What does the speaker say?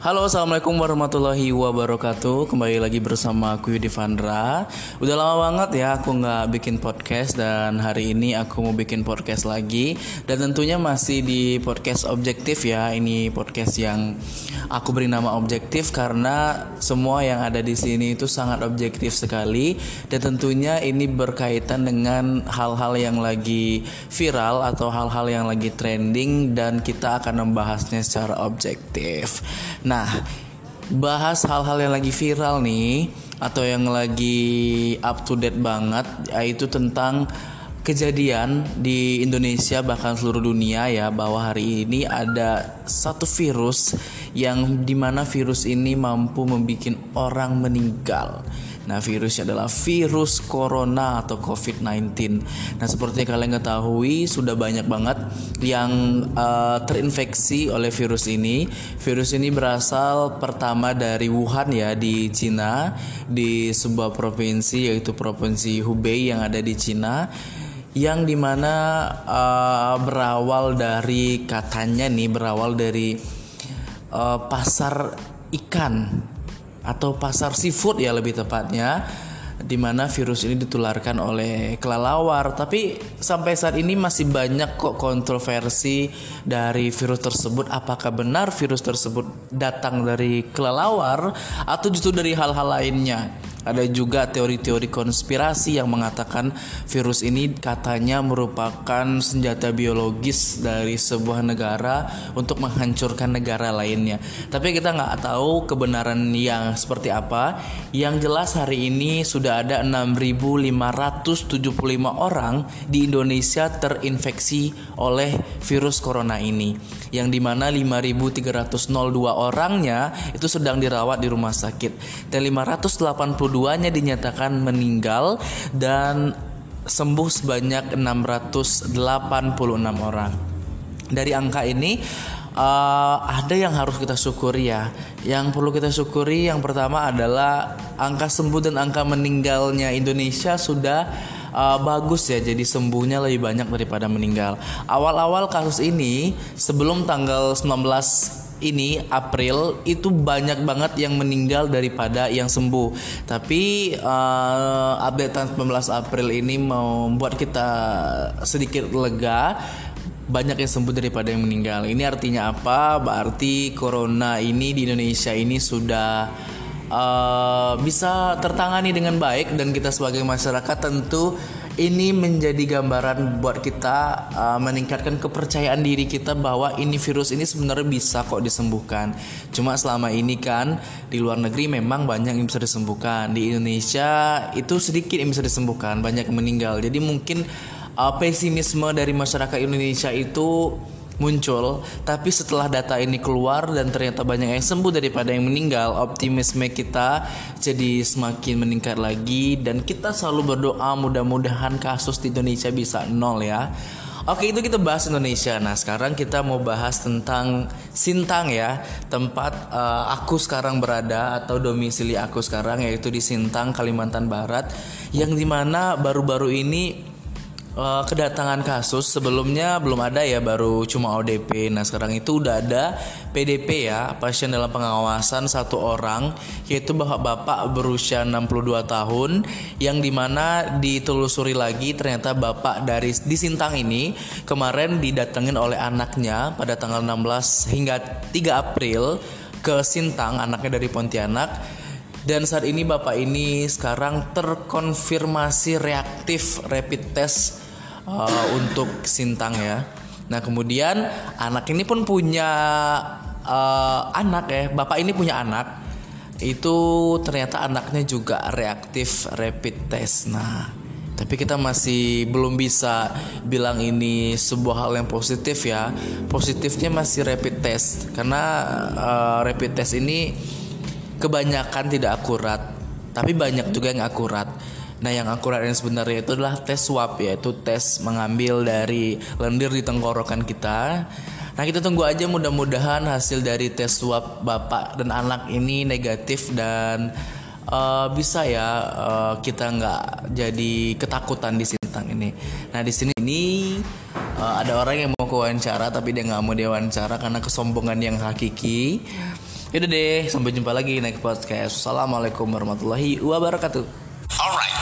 Halo assalamualaikum warahmatullahi wabarakatuh. Kembali lagi bersama aku Yudi Vandra. Udah lama banget ya aku nggak bikin podcast Dan hari ini aku mau bikin podcast lagi. Dan tentunya masih di podcast objektif ya. Ini podcast yang aku beri nama objektif Karena semua yang ada di sini itu sangat objektif sekali. Dan tentunya ini berkaitan dengan hal-hal yang lagi viral Atau hal-hal yang lagi trending Dan kita akan membahasnya secara objektif Nah, bahas hal-hal yang lagi viral nih atau yang lagi up to date banget yaitu tentang kejadian di Indonesia bahkan seluruh dunia ya bahwa hari ini ada satu virus yang di mana virus ini mampu membuat orang meninggal. Nah, virusnya adalah virus corona atau COVID-19. Nah, seperti kalian ketahui, sudah banyak banget yang uh, terinfeksi oleh virus ini. Virus ini berasal pertama dari Wuhan ya di Cina, di sebuah provinsi yaitu provinsi Hubei yang ada di Cina yang di mana uh, berawal dari katanya nih berawal dari uh, pasar ikan atau pasar seafood ya lebih tepatnya di mana virus ini ditularkan oleh kelelawar. Tapi sampai saat ini masih banyak kok kontroversi dari virus tersebut. Apakah benar virus tersebut datang dari kelelawar atau justru dari hal-hal lainnya ada juga teori-teori konspirasi yang mengatakan virus ini katanya merupakan senjata biologis dari sebuah negara untuk menghancurkan negara lainnya. Tapi kita nggak tahu kebenaran yang seperti apa. Yang jelas hari ini sudah ada 6.575 orang di Indonesia terinfeksi oleh virus corona ini. Yang di mana 5.302 orangnya itu sedang dirawat di rumah sakit dan 580 keduanya dinyatakan meninggal dan sembuh sebanyak 686 orang. Dari angka ini uh, ada yang harus kita syukuri ya. Yang perlu kita syukuri yang pertama adalah angka sembuh dan angka meninggalnya Indonesia sudah uh, bagus ya jadi sembuhnya lebih banyak daripada meninggal. Awal-awal kasus ini sebelum tanggal 19 ini April itu banyak banget yang meninggal daripada yang sembuh. Tapi uh, update 19 April ini membuat kita sedikit lega banyak yang sembuh daripada yang meninggal. Ini artinya apa? Berarti corona ini di Indonesia ini sudah uh, bisa tertangani dengan baik dan kita sebagai masyarakat tentu ini menjadi gambaran buat kita uh, meningkatkan kepercayaan diri kita bahwa ini virus ini sebenarnya bisa kok disembuhkan. Cuma selama ini kan di luar negeri memang banyak yang bisa disembuhkan. Di Indonesia itu sedikit yang bisa disembuhkan, banyak yang meninggal. Jadi mungkin uh, pesimisme dari masyarakat Indonesia itu muncul, tapi setelah data ini keluar dan ternyata banyak yang sembuh daripada yang meninggal, optimisme kita jadi semakin meningkat lagi dan kita selalu berdoa mudah-mudahan kasus di Indonesia bisa nol ya. Oke itu kita bahas Indonesia. Nah sekarang kita mau bahas tentang Sintang ya tempat uh, aku sekarang berada atau domisili aku sekarang yaitu di Sintang Kalimantan Barat yang di mana baru-baru ini uh, kedatangan kasus sebelumnya belum ada ya baru cuma ODP nah sekarang itu udah ada PDP ya pasien dalam pengawasan satu orang yaitu bapak-bapak berusia 62 tahun yang di mana ditelusuri lagi ternyata bapak dari di Sintang ini kemarin didatengin oleh anaknya pada tanggal 16 hingga 3 April ke Sintang anaknya dari Pontianak dan saat ini bapak ini sekarang terkonfirmasi reaktif rapid test uh, untuk Sintang ya. Nah kemudian anak ini pun punya uh, anak ya, bapak ini punya anak. Itu ternyata anaknya juga reaktif rapid test. Nah tapi kita masih belum bisa bilang ini sebuah hal yang positif ya. Positifnya masih rapid test karena uh, rapid test ini kebanyakan tidak akurat, tapi banyak juga yang akurat. Nah, yang akurat yang sebenarnya itu adalah tes swab yaitu tes mengambil dari lendir di tenggorokan kita. Nah, kita tunggu aja mudah-mudahan hasil dari tes swab bapak dan anak ini negatif dan uh, bisa ya uh, kita nggak jadi ketakutan di Sintang ini. Nah, di sini ini uh, ada orang yang mau wawancara tapi dia nggak mau diwawancara karena kesombongan yang hakiki. Yaudah deh, sampai jumpa lagi next podcast. Assalamualaikum warahmatullahi wabarakatuh. Alright.